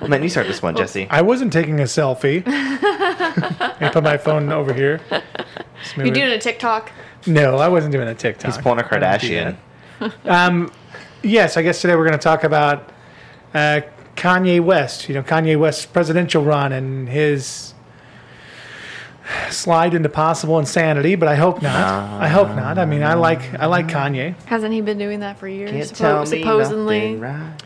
Well, then you start this one, Jesse. I wasn't taking a selfie. I put my phone over here. You it. doing a TikTok? No, I wasn't doing a TikTok. He's pulling a I Kardashian. Um, yes, I guess today we're going to talk about uh, Kanye West. You know, Kanye West's presidential run and his slide into possible insanity. But I hope not. I hope not. I mean, I like I like Kanye. Hasn't he been doing that for years? Can't suppo- tell me supposedly. nothing right.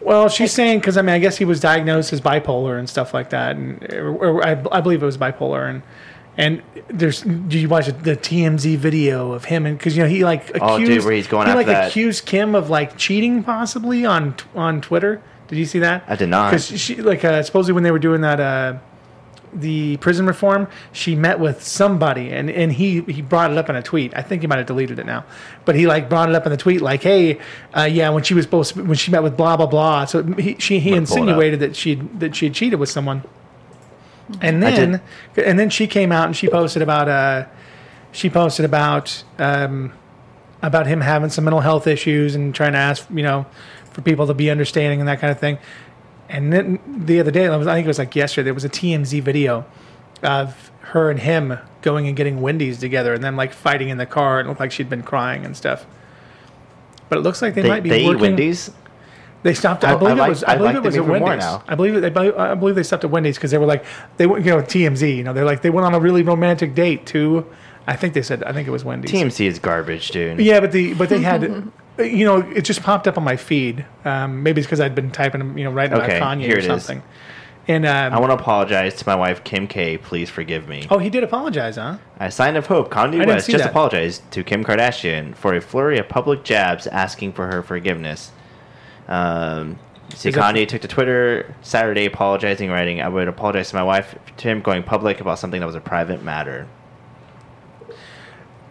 Well, she's saying because I mean, I guess he was diagnosed as bipolar and stuff like that, and or, or I, I believe it was bipolar, and and there's did you watch the TMZ video of him and because you know he like accused Oh, dude, where he's going he like that- accused Kim of like cheating possibly on on Twitter. Did you see that? I did not. Because she like uh, supposedly when they were doing that uh, the prison reform, she met with somebody and, and he he brought it up in a tweet. I think he might have deleted it now, but he like brought it up in the tweet like, hey, uh, yeah, when she was supposed to, when she met with blah blah blah. So he she he I'm gonna pull it up. insinuated that she that she had cheated with someone, and then and then she came out and she posted about uh she posted about um about him having some mental health issues and trying to ask you know for people to be understanding and that kind of thing. And then the other day, I think it was like yesterday, there was a TMZ video of her and him going and getting Wendy's together and then like fighting in the car. It looked like she'd been crying and stuff. But it looks like they, They, might be they eat working. Wendy's. They stopped. I- I, believe I like- it was. I I believe like it was at Wendy's. now. I believe. They, I believe they stopped at Wendy's because they were like they went. You know, TMZ. You know, they're like they went on a really romantic date too. I think they said. I think it was Wendy's. TMZ is garbage, dude. Yeah, but the but they had, you know, it just popped up on my feed. Um, maybe it's because I'd been typing, you know, writing Okay, about Kanye here or it is. something. And um, I want to apologize to my wife, Kim K. Please forgive me. oh, he did apologize, huh? A sign of hope, Kanye West just that. apologized to Kim Kardashian for a flurry of public jabs asking for her forgiveness. Um, see, Is that- Kanye took to Twitter Saturday apologizing, writing, I would apologize to my wife, to him going public about something that was a private matter.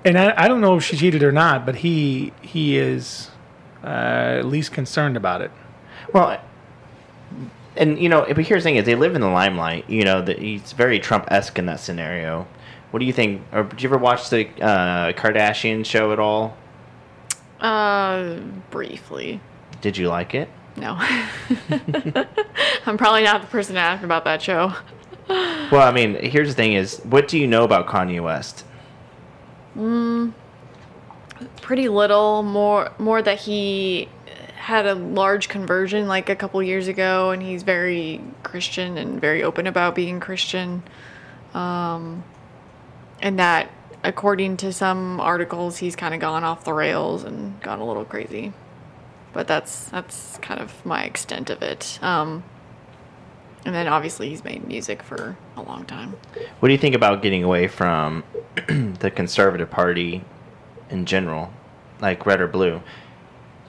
And I, I don't know if she cheated or not, but he he is uh, at least concerned about it. Well, and you know, but here's the thing: is they live in the limelight. You know, that he's very Trump-esque in that scenario. What do you think? Or did you ever watch the uh, Kardashian show at all? Uh, briefly. Did you like it? No. I'm probably not the person to ask about that show. Well, I mean, here's the thing: is what do you know about Kanye West? Pretty little. More, more that he had a large conversion like a couple years ago, and he's very Christian and very open about being Christian. Um, and that, according to some articles, he's kind of gone off the rails and gone a little crazy. But that's that's kind of my extent of it. Um, and then obviously he's made music for a long time. What do you think about getting away from the conservative party in general, like red or blue?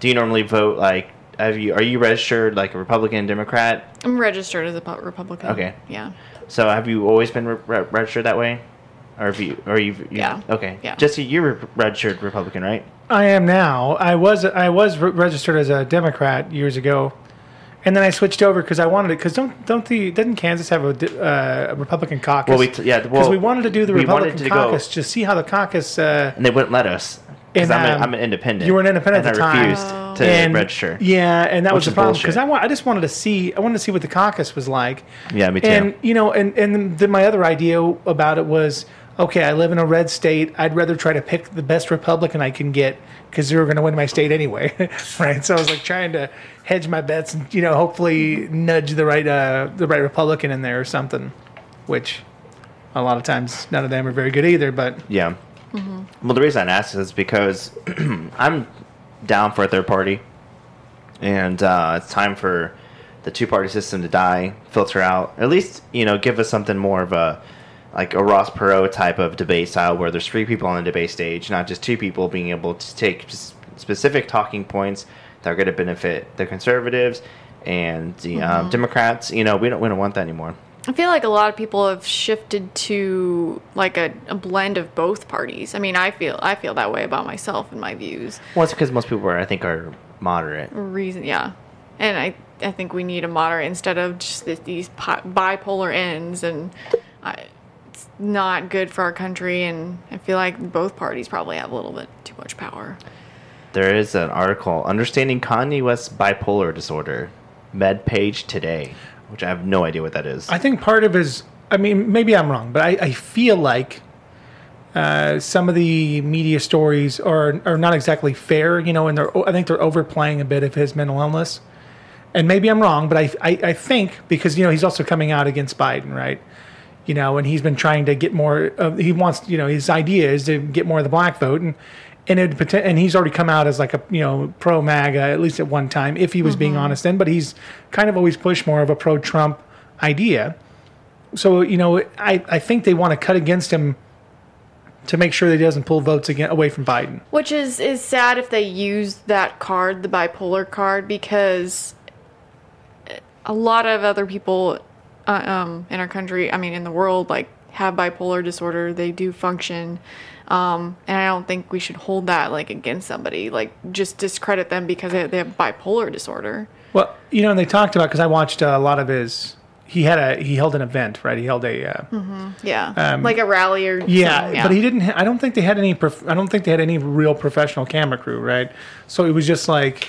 Do you normally vote like? Have you are you registered like a Republican, Democrat? I'm registered as a Republican. Okay. Yeah. So have you always been re- re- registered that way, or have you? Or you? you Yeah. Okay. Yeah. Jesse, you're re- registered Republican, right? I am now. I was I was re- registered as a Democrat years ago, and then I switched over because I wanted it. Because don't don't the doesn't Kansas have a, uh, a Republican caucus? Well, we t- yeah, because well, we wanted to do the Republican to go- caucus to see how the caucus. Uh, And they wouldn't let us because I'm, um, I'm an independent. you were an independent and at the I time. refused Oh. to and- register. Yeah, and that was the problem because I, wa- I just wanted to see I wanted to see what the caucus was like. Yeah, me too. And you know, and and then my other idea about it was okay. I live in a red state. I'd rather try to pick the best Republican I can get because they're going to win my state anyway, right? So I was like trying to hedge my bets and you know hopefully nudge the right uh, the right Republican in there or something, which a lot of times none of them are very good either. But Yeah. Well, the reason I asked is because I'm down for a third party, and uh, it's time for the two party system to die, filter out. At least you know, give us something more of a like a Ross Perot type of debate style, where there's three people on the debate stage, not just two people being able to take specific talking points that are going to benefit the conservatives and the um, Democrats. You know, we don't we don't want that anymore. I feel like a lot of people have shifted to like a, a blend of both parties. I mean, I feel I feel that way about myself and my views. Well, it's because most people are, I think, are moderate. Reason, yeah, and I I think we need a moderate instead of just these bipolar ends, and I, it's not good for our country. And I feel like both parties probably have a little bit too much power. There is an article understanding Kanye West's bipolar disorder. MedPage Today, which I have no idea what that is. I think part of his. I mean, maybe I'm wrong, but I, I feel like uh, some of the media stories are are not exactly fair. You know, and they're I think they're overplaying a bit of his mental illness. And maybe I'm wrong, but I, I, I think because you know he's also coming out against Biden, right? You know, and he's been trying to get more. Of, he wants, you know, his idea is to get more of the black vote, and and it and he's already come out as like a you know pro MAGA at least at one time, if he was being mm-hmm. honest then. But he's kind of always pushed more of a pro Trump idea. So you know, I I think they want to cut against him to make sure that he doesn't pull votes again away from Biden. Which is is sad if they use that card, the bipolar card, because a lot of other people uh, um, in our country, I mean, in the world, like have bipolar disorder. They do function, um, and I don't think we should hold that like against somebody, like just discredit them because they, they have bipolar disorder. Well, you know, and they talked about because I watched uh, a lot of his. He had a he held an event, right? He held a uh, Yeah, like a rally or something. yeah, but he didn't. Ha- I don't think they had any. Prof- I don't think they had any real professional camera crew, right? So it was just like,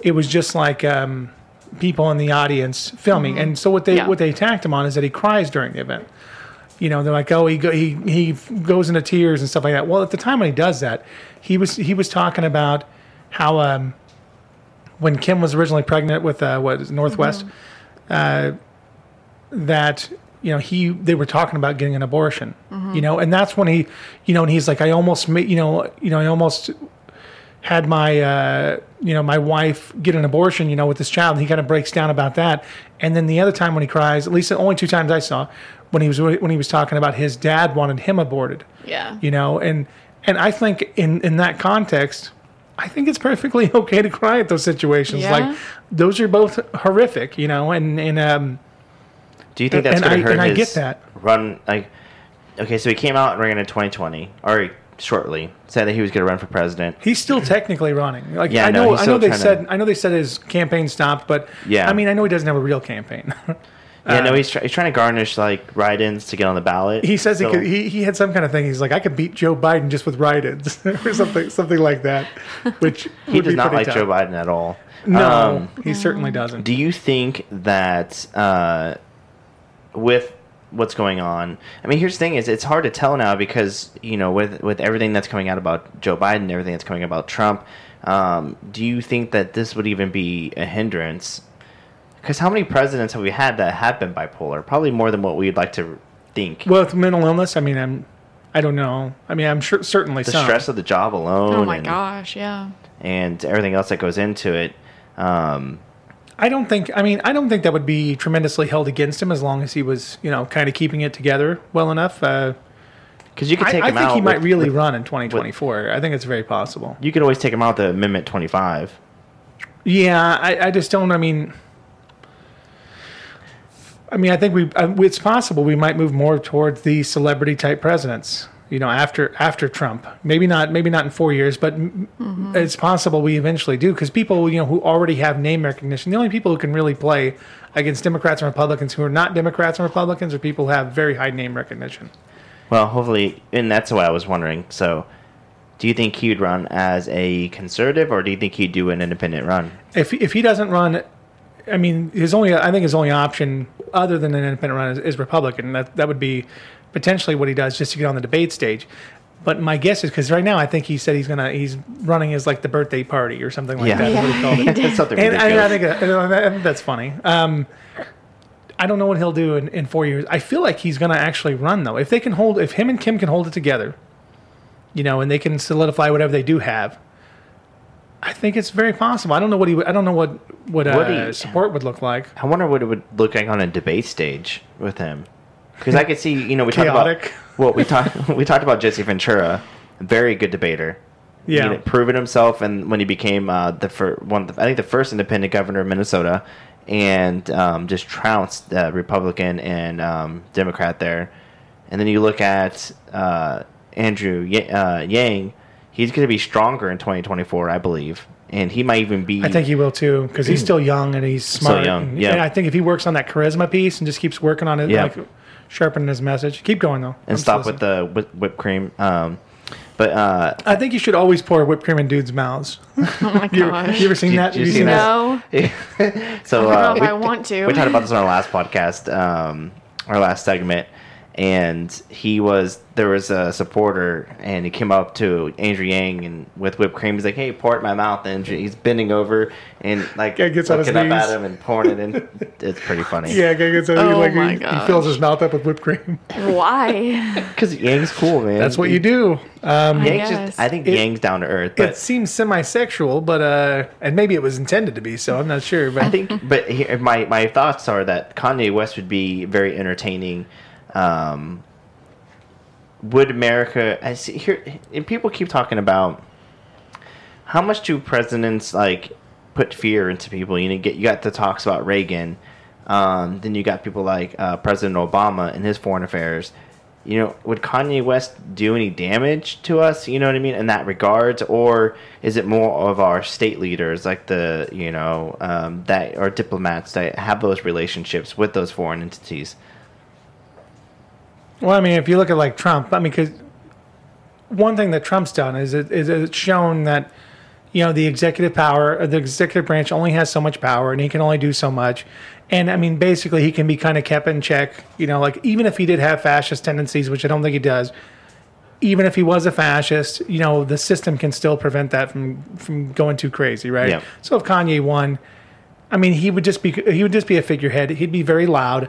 it was just like um, people in the audience filming. And so what they Yeah. what they attacked him on is that he cries during the event. You know, they're like, oh, he go, he he goes into tears and stuff like that. Well, at the time when he does that, he was he was talking about how um, when Kim was originally pregnant with uh, what is North West, uh, that you know he they were talking about getting an abortion. You know, and that's when he, you know, and he's like, I almost made, you know, you know, I almost had my uh, you know my wife get an abortion you know with this child and he kind of breaks down about that and then the other time when he cries at least the only two times i saw when he was when he was talking about his dad wanted him aborted Yeah. you know and and i think in in that context i think it's perfectly okay to cry at those situations Yeah. like those are both horrific you know and and um Do you think that's and going I- to hurt and I his get that. run? Like, okay, so he came out and ran in 2020, or shortly said that he was going to run for president. He's still technically running. Like Yeah, I know, he's I know they trying to- said, I know they said his campaign stopped, but Yeah. I mean, I know he doesn't have a real campaign. Yeah, no, Uh, he's, try- he's trying to garnish like write-ins to get on the ballot. He says So- he could. He, he had some kind of thing. He's like, I could beat Joe Biden just with write-ins or something, something like that. Which he would does be not like tough. Joe Biden at all. No, Um, he certainly doesn't. Do you think that uh, with what's going on? I mean, here's the thing: is it's hard to tell now because you know with with everything that's coming out about Joe Biden, everything that's coming about Trump. Um, do you think that this would even be a hindrance? Because how many presidents have we had that have been bipolar? Probably more than what we'd like to think. well, with mental illness, I mean, I'm. I don't know. I mean, I'm sure certainly the some. stress of the job alone, Oh my and, gosh, yeah. and everything else that goes into it. Um, I don't think. I mean, I don't think that would be tremendously held against him as long as he was, you know, kind of keeping it together well enough. Uh, because you could I, take I him think out. he might with- really with- run in 2024. I think it's very possible. You could always take him out the Amendment 25. Yeah, I, I just don't. I mean, I mean, I think we. uh, It's possible we might move more towards the celebrity type presidents. You know, after after Trump, maybe not. Maybe not in four years, but m mm-hmm. it's possible we eventually do because people, you know, who already have name recognition. The only people who can really play against Democrats and Republicans who are not Democrats and Republicans are people who have very high name recognition. Well, hopefully, and that's why I was wondering. So, do you think he'd run as a conservative, or do you think he'd do an independent run? if if he doesn't run, I mean, his only I think his only option other than an independent run is, is Republican. That that would be potentially what he does just to get on the debate stage. But my guess is because right now I think he said he's gonna he's running as like the birthday party or something like that. Yeah. that. is what he called it. That's something And, and I think uh, I think that's funny. Um, I don't know what he'll do in, in four years. I feel like he's going to actually run though. If they can hold, if him and Kim can hold it together, you know, and they can solidify whatever they do have, I think it's very possible. I don't know what he. would- I don't know what what, uh, you- support would look like. I wonder what it would look like on a debate stage with him. Because I could see, you know, we talked about well, we talked we talked about Jesse Ventura, very good debater. Yeah. proven himself, and when he became uh, the first one, I think the first independent governor of Minnesota, and um, just trounced the Republican and um, Democrat there. And then you look at uh, Andrew uh, Yang; he's going to be stronger in 2024, I believe, and he might even be. I think he will too because he's still young and he's smart. So young, And- yeah. and I think if he works on that charisma piece and just keeps working on it, Yeah. like sharpening his message, keep going though. and I'm stop with the whip, whipped cream. Um, But uh, I think you should always pour whipped cream in dudes' mouths. Oh my You, gosh. you ever seen Did that? you Have you seen that? that? No. so I don't know uh, if we, I want to. we talked about this on our last podcast, um, our last segment, and he was there was a supporter, and he came up to Andrew Yang and with whipped cream. He's like, "Hey, pour it in my mouth," and he's bending over and like Guy gets on his looking up knees. at him and pouring it in. It's pretty funny. Yeah, guy gets Oh like my he, he fills his mouth up with whipped cream. Why? because Yang's cool, man. That's what you do. Um, I Yang's just, I think It- Yang's down to earth, it seems semi-sexual, but uh, and maybe it was intended to be. So I'm not sure. But I think, but here, my my thoughts are that Kanye West would be very entertaining. Um, would America? I see here, and people keep talking about how much do presidents like put fear into people? You know, get you got the talks about Reagan, um, then you got people like uh, President Obama and his foreign affairs. You know, would Kanye West do any damage to us? You know what I mean in that regards, or is it more of our state leaders, like the you know um, that or diplomats that have those relationships with those foreign entities? Well, I mean, if you look at like Trump, I mean, because one thing that Trump's done is it is it's shown that you know the executive power, the executive branch only has so much power, and he can only do so much. And I mean, basically, he can be kind of kept in check. You know, like even if he did have fascist tendencies, which I don't think he does. Even if he was a fascist, you know, the system can still prevent that from from going too crazy, right? Yeah. So if Kanye won, I mean, he would just be he would just be a figurehead. He'd be very loud,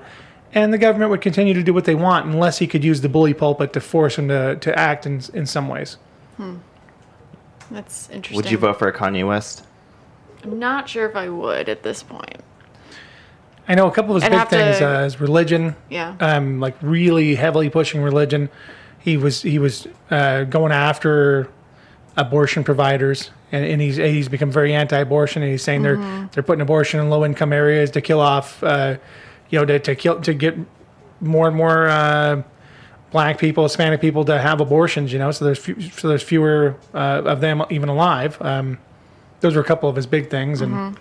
and the government would continue to do what they want unless he could use the bully pulpit to force him to, to act in in some ways. That's interesting. Would you vote for Kanye West? I'm not sure if I would at this point. I know a couple of his I'd big have to- things uh, is religion. Yeah. Um, like really heavily pushing religion. He was he was uh, going after abortion providers, and, and he's he's become very anti-abortion, and he's saying Mm-hmm. they're they're putting abortion in low-income areas to kill off, uh, you know, to, to kill to get more and more uh, black people, Hispanic people to have abortions. You know, so there's few, so there's fewer uh, of them even alive. Um, those were a couple of his big things, and Mm-hmm.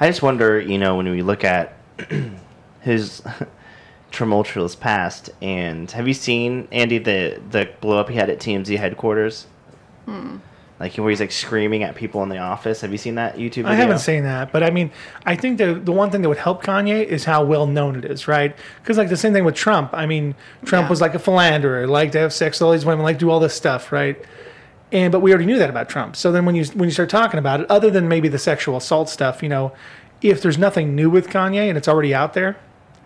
I just wonder, you know, when we look at his tumultuous past, and have you seen Andy the the blow up he had at TMZ headquarters? Hmm. Like where he's like screaming at people in the office. Have you seen that YouTube? Video? I haven't seen that, but I mean, I think the the one thing that would help Kanye is how well known it is, right? Because like the same thing with Trump. I mean, Trump Yeah. was like a philanderer, liked to have sex with all these women, like do all this stuff, right? And but we already knew that about Trump. So then when you when you start talking about it, other than maybe the sexual assault stuff, you know, if there's nothing new with Kanye and it's already out there,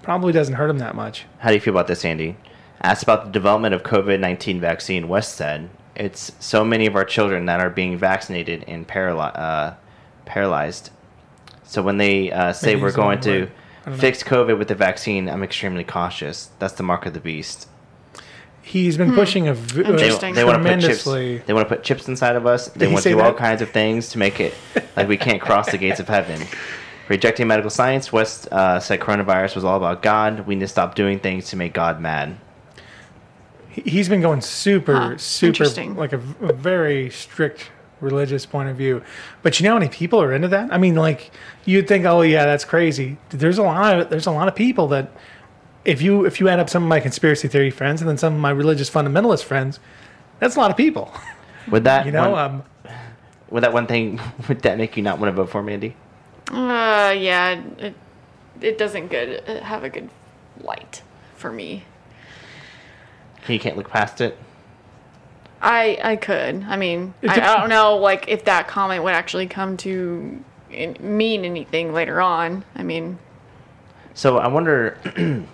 probably doesn't hurt him that much. How do you feel about this, Andy? Asked about the development of COVID nineteen vaccine, West said it's so many of our children that are being vaccinated and paraly- uh, paralyzed. So when they uh, say Maybe we're use the wrong going to word. Know. fix COVID with the vaccine, I'm extremely cautious. That's the mark of the beast. He's been pushing a v- They, uh, Interesting. they want to put chips. They want to put chips inside of us. They he want to say do all kinds of things to make it like we can't cross the gates of heaven. Rejecting medical science, West uh, said coronavirus was all about God. We need to stop doing things to make God mad. He's been going super Huh, super like a, a very strict religious point of view. But you know how many people are into that? I mean like you'd think oh yeah that's crazy. There's a lot of there's a lot of people that if you if you add up some of my conspiracy theory friends and then some of my religious fundamentalist friends that's a lot of people. Would that you know one, um would that one thing would that make you not want to vote for me, Andy? Uh, yeah, it it doesn't good uh, have a good light for me. You can't look past it. I I could. I mean, I, I don't know like if that comment would actually come to mean anything later on. I mean, So I wonder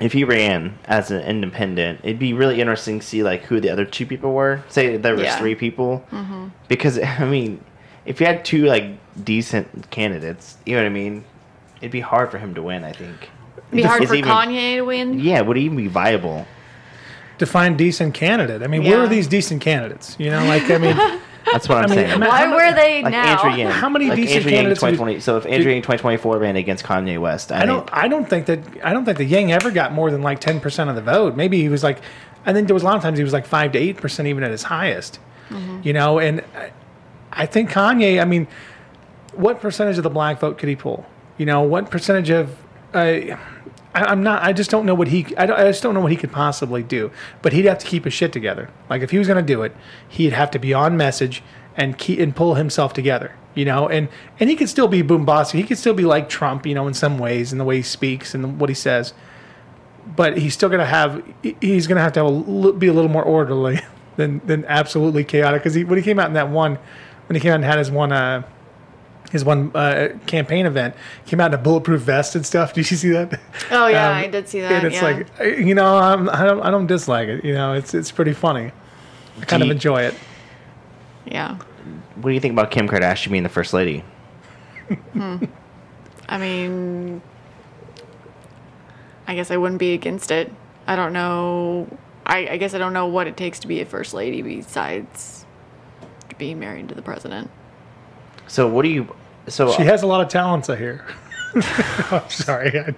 if he ran as an independent, it'd be really interesting to see like who the other two people were. Say there was Yeah. three people, mm-hmm. because I mean, if you had two like decent candidates, you know what I mean, it'd be hard for him to win. I think. it'd be hard for even- Kanye to win. Yeah, would it even be viable? Define decent candidate i mean where are these decent candidates you know like i mean That's what I'm I mean, saying. ima- Why how were they like now? Andrew Yang. How many like decent Andrew Yang candidates have you- 2020? So if Andrew Yang 2024 ran against Kanye West, I, I don't. I don't think that. I don't think that Yang ever got more than like ten percent of the vote. Maybe he was like. I think there was a lot of times he was like five to eight percent, even at his highest. You know, and I, I think Kanye. I mean, what percentage of the black vote could he pull? You know, what percentage of? Uh, I, I'm not. I just don't know what he. I, I just don't know what he could possibly do. But he'd have to keep his shit together. Like if he was going to do it, he'd have to be on message and keep and pull himself together. You know, and and he could still be bombastic. He could still be like Trump. You know, in some ways, in the way he speaks and what he says. But he's still going to have. He's going to have to have a, be a little more orderly than than absolutely chaotic. Because he, when he came out in that one, when he came out and had his one. Uh, his one uh, campaign event came out in a bulletproof vest and stuff. Did you see that? Oh yeah, Um, I did see that. and it's yeah. like you know I'm, I don't I don't dislike it. You know it's it's pretty funny. I kind Do of enjoy it. yeah. What do you think about Kim Kardashian being the first lady? hmm. I mean, I guess I wouldn't be against it. I don't know. I, I guess I don't know what it takes to be a first lady besides being married to the president. So what do you? So She has a lot of talents, I hear. I'm sorry.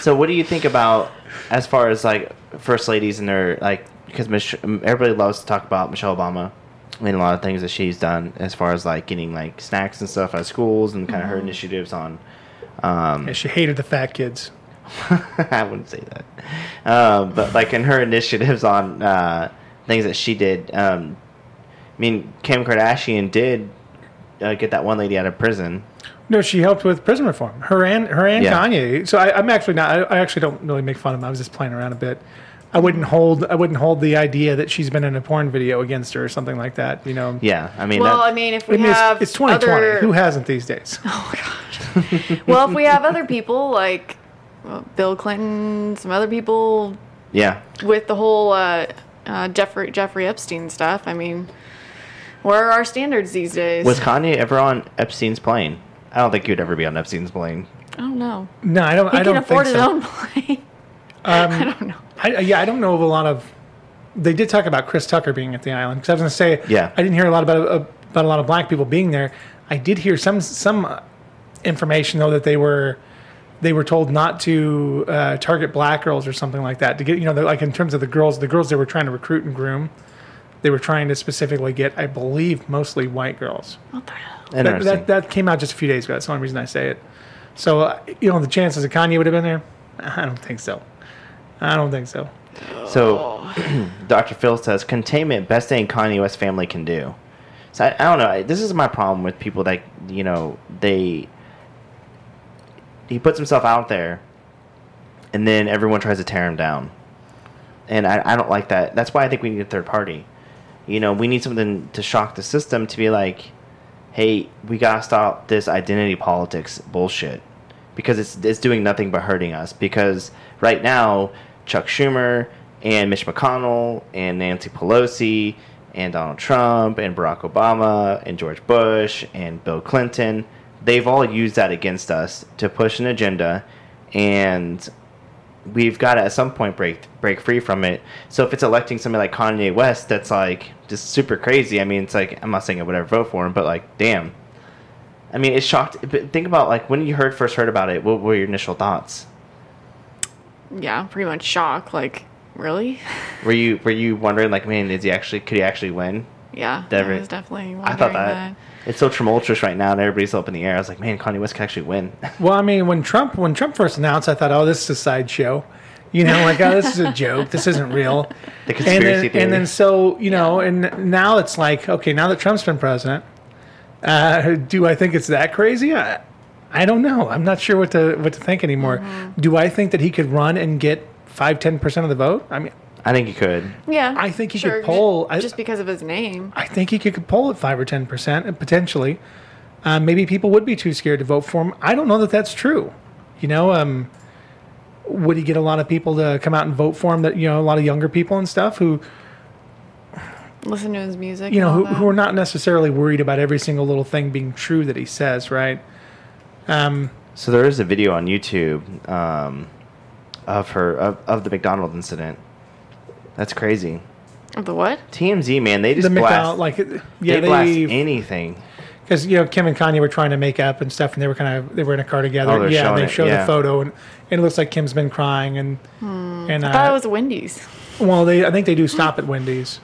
So what do you think about as far as like first ladies and their like because Mich- everybody loves to talk about Michelle Obama and a lot of things that she's done as far as like getting like snacks and stuff at schools and kind of her initiatives on. Um, yeah, she hated the fat kids. I wouldn't say that, um, but like in her initiatives on uh, things that she did. Um, I mean, Kim Kardashian did uh, get that one lady out of prison. No, she helped with prison reform. Her and her and Yeah. Kanye. So I, I'm actually not. I, I actually don't really make fun of them. I was just playing around a bit. I wouldn't hold. I wouldn't hold the idea that she's been in a porn video against her or something like that. You know. Yeah, I mean, Well, I mean, if we I mean, it's, have it's 2020. other, Who hasn't these days? Oh gosh. well, if we have other people like well, Bill Clinton, some other people yeah, with the whole uh, uh, Jeffrey Jeffrey Epstein stuff. I mean, where are our standards these days? was Kanye ever on Epstein's plane? I don't think he would ever be on Epstein's plane. I don't know. No, I don't. He I can don't afford think his so. own plane. Um, I don't know. I, yeah, I don't know of a lot of. They did talk about Chris Tucker being at the island because I was going to say, Yeah. I didn't hear a lot about about a lot of black people being there. I did hear some some uh, information though that they were they were told not to uh, target black girls or something like that to get you know like in terms of the girls the girls they were trying to recruit and groom they were trying to specifically get I believe mostly white girls. What the hell? That, that, that came out just a few days ago. That's the only reason I say it. So, uh, you know, the chances that Kanye would have been there, I don't think so. I don't think so. So, Dr. Phil says containment best thing Kanye West family can do. So I, I don't know. I- This is my problem with people that you know they he puts himself out there, and then everyone tries to tear him down, and I, I don't like that. That's why I think we need a third party. You know, we need something to shock the system to be like, hey, we gotta stop this identity politics bullshit because it's it's doing nothing but hurting us. Because right now, Chuck Schumer and Mitch McConnell and Nancy Pelosi and Donald Trump and Barack Obama and George Bush and Bill Clinton, they've all used that against us to push an agenda and we've got to at some point break break free from it. So if it's electing somebody like Kanye West, that's like just super crazy. I mean, it's like I'm not saying I would ever vote for him, but like, damn. I mean, it's shocked. But think about like when you heard first heard about it. What were your initial thoughts? Yeah, pretty much shock. Like, really? Were you were you wondering like, man, is he actually could he actually win? Yeah, Definitely. I was definitely I thought that. It's so tumultuous right now, and everybody's up in the air. I was like, man, Kanye West could actually win. Well, I mean, when Trump when Trump first announced, I thought, oh, this is a sideshow. You know, like, oh, this is a joke. This isn't real. The and conspiracy then, theory. and then so you know, and now it's like, okay, now that Trump's been president, uh, do I think it's that crazy? I, I don't know. I'm not sure what to what to think anymore. Do I think that he could run and get five, ten percent of the vote? I mean, I think he could. Yeah, I think he could sure, ju- poll- I- just because of his name. I think he could poll at five or ten percent, and potentially, uh, maybe people would be too scared to vote for him. I don't know that that's true. You know, um, would he get a lot of people to come out and vote for him? That you know, a lot of younger people and stuff who Listen to his music. you know who, who are not necessarily worried about every single little thing being true that he says, right? Um, So there is a video on YouTube um, of her of, of the McDonald incident. That's crazy. Of the what? TMZ man, they just the blast McDonald, like, they yeah, blast anything. because you know Kim and Kanye were trying to make up and stuff, and they were kind of they were in a car together. Oh, yeah, showing they it, show yeah. the photo, and, and it looks like Kim's been crying, and and I thought uh, it was Wendy's. well, they I think they do stop at Wendy's.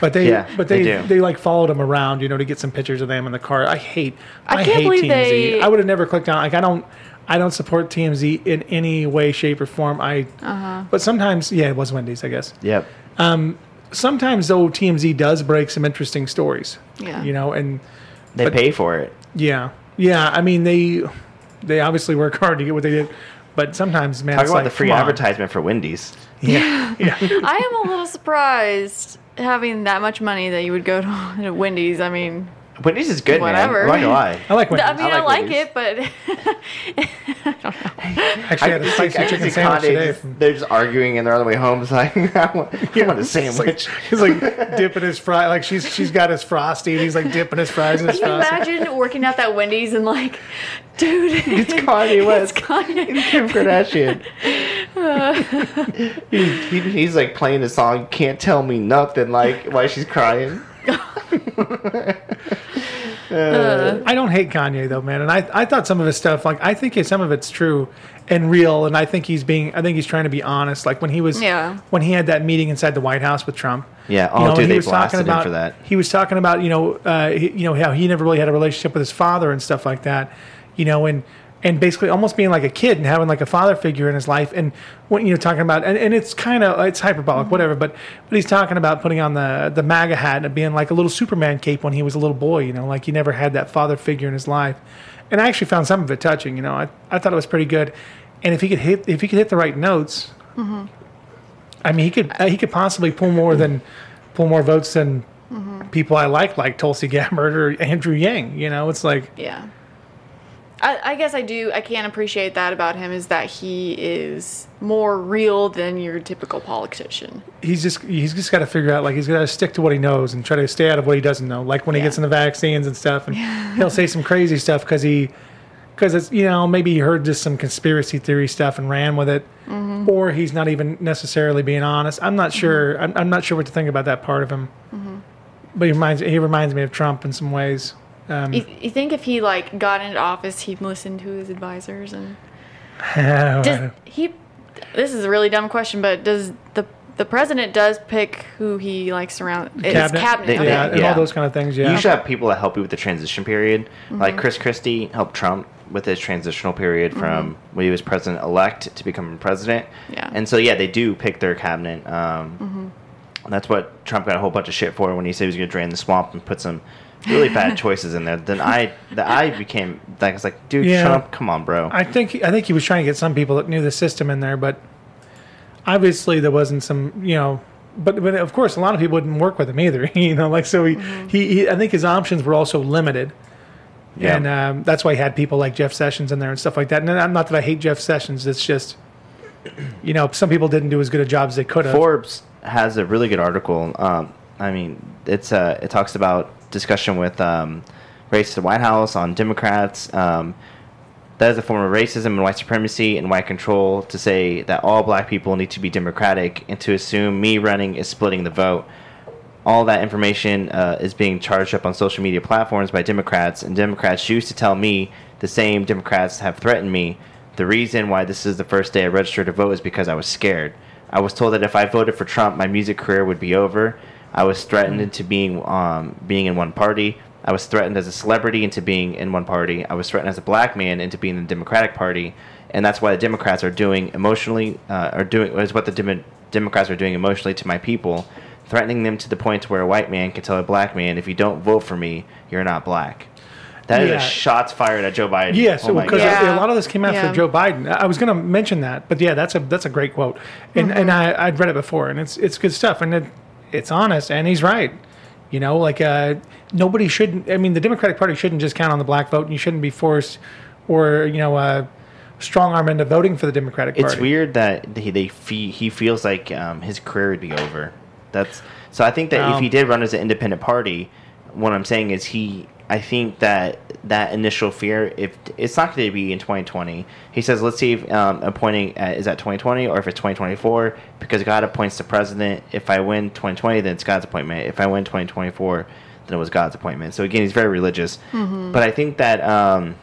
But they, Yeah, but they they, do. they, like followed him around, you know, to get some pictures of them in the car. I hate, I I, can't hate believe TMZ. they- I would have never clicked on. Like, I don't, I don't support TMZ in any way, shape, or form. I, Uh-huh. but sometimes, yeah, it was Wendy's, I guess. Yep. Sometimes though, TMZ does break some interesting stories. Yeah. You know, and They But- pay for it. yeah, yeah. I mean, they they obviously work hard to get what they did, but sometimes, man, Talk it's about like, the free come on. advertisement for Wendy's. Yeah, yeah. I am a little surprised having that much money that you would go to Wendy's. I mean, Wendy's is good, Whatever. man. I'm not. I like Wendy's. I mean, I I like like, Wendy's. it, but Actually, I had a can spicy I can chicken see sandwich Kanye today. just- From, they're just arguing and they're on the way home. It's like, I want, I want a it's like- sandwich. He's like dipping his fry, like she's she's got his frosty, and he's like dipping his fries in his can you frosty. imagine working at that Wendy's and like, dude, It's Kanye West. It's Kanye. Kim Kardashian. he, he, he's like playing the song "Can't Tell Me Nothing" like why she's crying. I don't hate Kanye though, man, and I I thought some of his stuff, like I think some of it's true and real, and I think he's being, I think he's trying to be honest. Like when he was, Yeah. when he had that meeting inside the White House with Trump. Yeah. Oh, you know, dude, and they he was talking about for that. He was talking about you know, uh, he, you know how he never really had a relationship with his father and stuff like that, you know, and and basically almost being like a kid and having like a father figure in his life, and when you know talking about and, and it's kind of it's hyperbolic, mm-hmm. whatever, but but he's talking about putting on the the MAGA hat and being like a little Superman cape when he was a little boy, you know, like he never had that father figure in his life, and I actually found some of it touching, you know, I I thought it was pretty good, and if he could hit if he could hit the right notes. Mm-hmm. I mean, he could uh, he could possibly pull more than pull more votes than mm-hmm. people I like, like Tulsi Gabbard or Andrew Yang. You know, it's like Yeah. I, I guess I do. I can appreciate that about him is that he is more real than your typical politician. he's just he's just got to figure out like he's got to stick to what he knows and try to stay out of what he doesn't know. Like when he gets in the vaccines and stuff, and he'll say some crazy stuff because he because it's you know maybe he heard just some conspiracy theory stuff and ran with it, Mm-hmm. or he's not even necessarily being honest. I'm not sure. I'm, I'm not sure what to think about that part of him. Mm-hmm. But he reminds he reminds me of Trump in some ways. Um, You, you think if he like got into office, he'd listen to his advisors and does, does he? This is a really dumb question, but does the the president does pick who he likes around his cabinet, cabinet? They- okay. yeah, and Yeah. all those kind of things. Yeah, You should have people that help you with the transition period. Mm-hmm. Like Chris Christie helped Trump with his transitional period from when he was president elect to becoming president. Mm-hmm. Yeah. And so, yeah, they do pick their cabinet. Um, That's what Trump got a whole bunch of shit for when he said he was going to drain the swamp and put some really bad choices in there. Then I, the, I became like, I was like, dude, Yeah. Trump, come on, bro. I think I think he was trying to get some people that knew the system in there, but obviously there wasn't some, you know. But but of course, a lot of people wouldn't work with him either. You know, like so he, he, he I think his options were also limited, Yeah. and um, that's why he had people like Jeff Sessions in there and stuff like that. And I'm not that I hate Jeff Sessions. It's just, you know, some people didn't do as good a job as they could have. Forbes has a really good article. Um, I mean, it's uh, it talks about discussion with um, race to the White House on Democrats. Um, that is a form of racism and white supremacy and white control to say that all black people need to be democratic and to assume me running is splitting the vote. All that information uh, is being charged up on social media platforms by Democrats, and Democrats choose to tell me the same Democrats have threatened me. The reason why this is the first day I registered to vote is because I was scared. I was told that if I voted for Trump, my music career would be over. I was threatened into being um, being in one party. I was threatened as a celebrity into being in one party. I was threatened as a black man into being in the Democratic Party, and that's why the Democrats are doing emotionally uh, are doing is what the Dem- Democrats are doing emotionally to my people, threatening them to the point where a white man can tell a black man, if you don't vote for me, you're not black. That is Yeah. a shots fired at Joe Biden. Yeah, so Oh because God. Yeah. a lot of this came after Yeah. Joe Biden. I I was going to mention that, but yeah, that's a that's a great quote, and and I I'd read it before, and it's it's good stuff, and it, it's honest, and he's right. You know, like uh, nobody shouldn't. I mean, the Democratic Party shouldn't just count on the black vote, and you shouldn't be forced, or you know, uh, strong arm into voting for the Democratic Party. It's weird that he they fe- he feels like um, his career would be over. That's so. I think that No. if he did run as an independent party, what I'm saying is he. I think that that initial fear, if it's not going to be in 2020, he says, let's see if um, appointing uh, is at 2020 or if it's 2024, because God appoints the president. If I win 2020, then it's God's appointment. If I win 2024, then it was God's appointment. So again, he's very religious. But I think that um,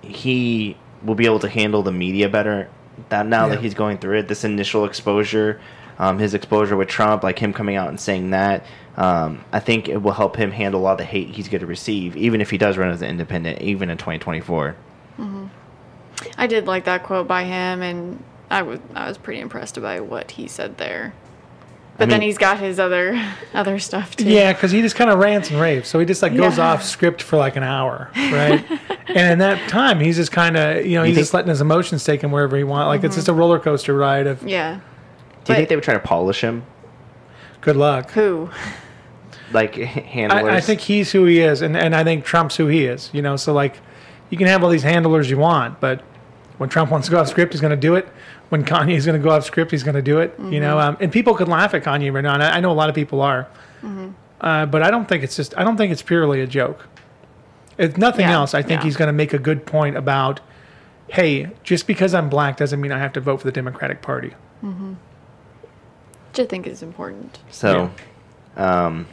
he will be able to handle the media better that now Yeah. that he's going through it this initial exposure um, his exposure with trump like him coming out and saying that um, i think it will help him handle a lot of the hate he's going to receive even if he does run as an independent even in 2024 Mhm. I did like that quote by him, and I was I was pretty impressed by what he said there. But then mean- he's got his other other stuff too. Yeah, because he just kind of rants and raves. So he just like goes Yeah. off script for like an hour, right? and in that time, he's just kind of you know You he's think- just letting his emotions take him wherever he wants. Like it's just a roller coaster ride of Yeah. Do you But- think they were trying to polish him? good luck. Who? Like handlers? I, I think he's who he is, and, and I think Trump's who he is. You know, so like you can have all these handlers you want, but when Trump wants to go off script, he's going to do it. When Kanye's going to go off script, he's going to do it. You know, um, and people could laugh at Kanye right now. And I, I know a lot of people are, uh, but I don't think it's just. I don't think it's purely a joke. If nothing Yeah, else, I think yeah. he's going to make a good point about, hey, just because I'm black doesn't mean I have to vote for the Democratic Party. Which I think is important. So, um,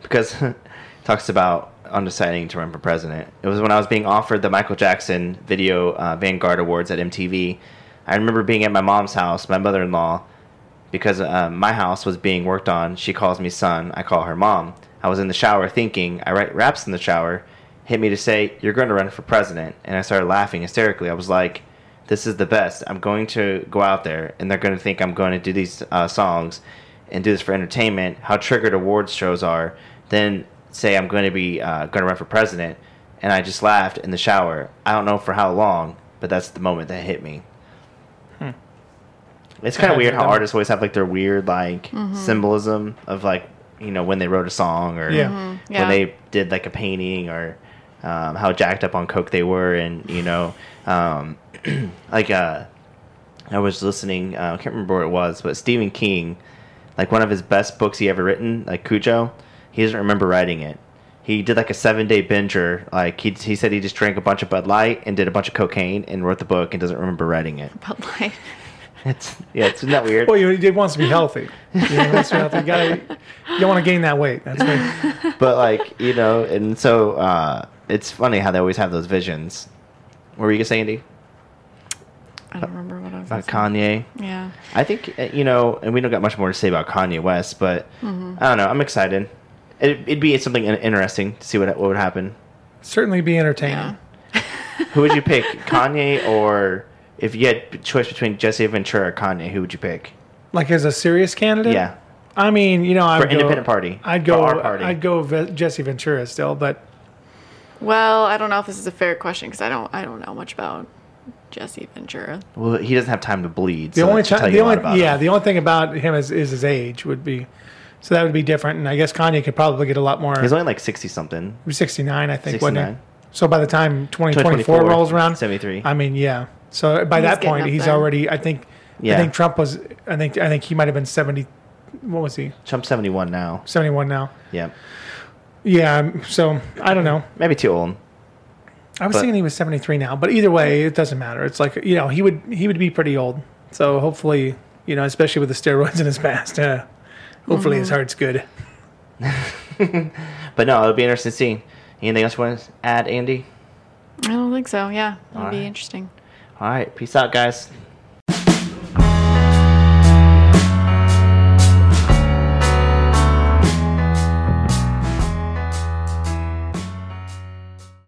because it talks about undeciding to run for president. It was when I was being offered the Michael Jackson Video uh, Vanguard Awards at MTV. I remember being at my mom's house, my mother-in-law, because uh, my house was being worked on. She calls me son. I call her mom. I was in the shower thinking. I write raps in the shower. Hit me to say you're going to run for president, and I started laughing hysterically. I was like, "This is the best. I'm going to go out there, and they're going to think I'm going to do these uh, songs and do this for entertainment. How triggered awards shows are. Then say I'm going to be uh, going to run for president." And I just laughed in the shower. I don't know for how long, but that's the moment that hit me. It's kind of weird how artists always have like their weird like symbolism of like you know when they wrote a song or Yeah. Mhm, when yeah. they did like a painting or um, how jacked up on coke they were and you know um, like uh, I was listening uh, I can't remember what it was but Stephen King like one of his best books he ever written like Cujo he doesn't remember writing it he did like a seven day binger like he, he said he just drank a bunch of Bud Light and did a bunch of cocaine and wrote the book and doesn't remember writing it Bud Light. it's yeah it's isn't that weird Well, he, he wants to be healthy. You, know, he wants to be healthy. you, gotta, you don't want to gain that weight. That's right. but like you know, and so uh, it's funny how they always have those visions. What were you gonna say, Andy? I don't remember what I was About. Kanye? Yeah. I think uh, you know, and we don't got much more to say about Kanye West, but Mm-hmm. I don't know. I'm excited. It, it'd be something interesting to see what what would happen. Certainly be entertaining. Yeah. Who would you pick, Kanye or if you had a choice between Jesse Ventura or Kanye, who would you pick? Like as a serious candidate. Yeah, I mean, you know, I'd For go, independent party. I'd For go. our party. I'd go Jesse Ventura still, but Well, I don't know if this is a fair question because I don't I don't know much about Jesse Ventura. well, he doesn't have time to bleed. the so only that time, the you a lot only yeah, him. the only thing about him is, is his age would be, so that would be different. And I guess Kanye could probably get a lot more. he's only like sixty something. 69, I think, 69. So by the time 2024 2024, rolls around, 73. I mean, yeah. So by He's that point, he's there. already. I think. Yeah. I think Trump was. I think. I think he might have been 70. What was he? Trump's seventy one now. 71 now. Yeah, Yeah. So I don't know. maybe too old. I was But- thinking he was 73 now, but either way, it doesn't matter. It's like you know he would he would be pretty old. So hopefully, you know, especially with the steroids in his past, uh, hopefully his heart's good. But no, it'll be interesting to see. Anything else you want to add, Andy? I don't think so. Yeah, that'd All be right. interesting. All right, peace out, guys.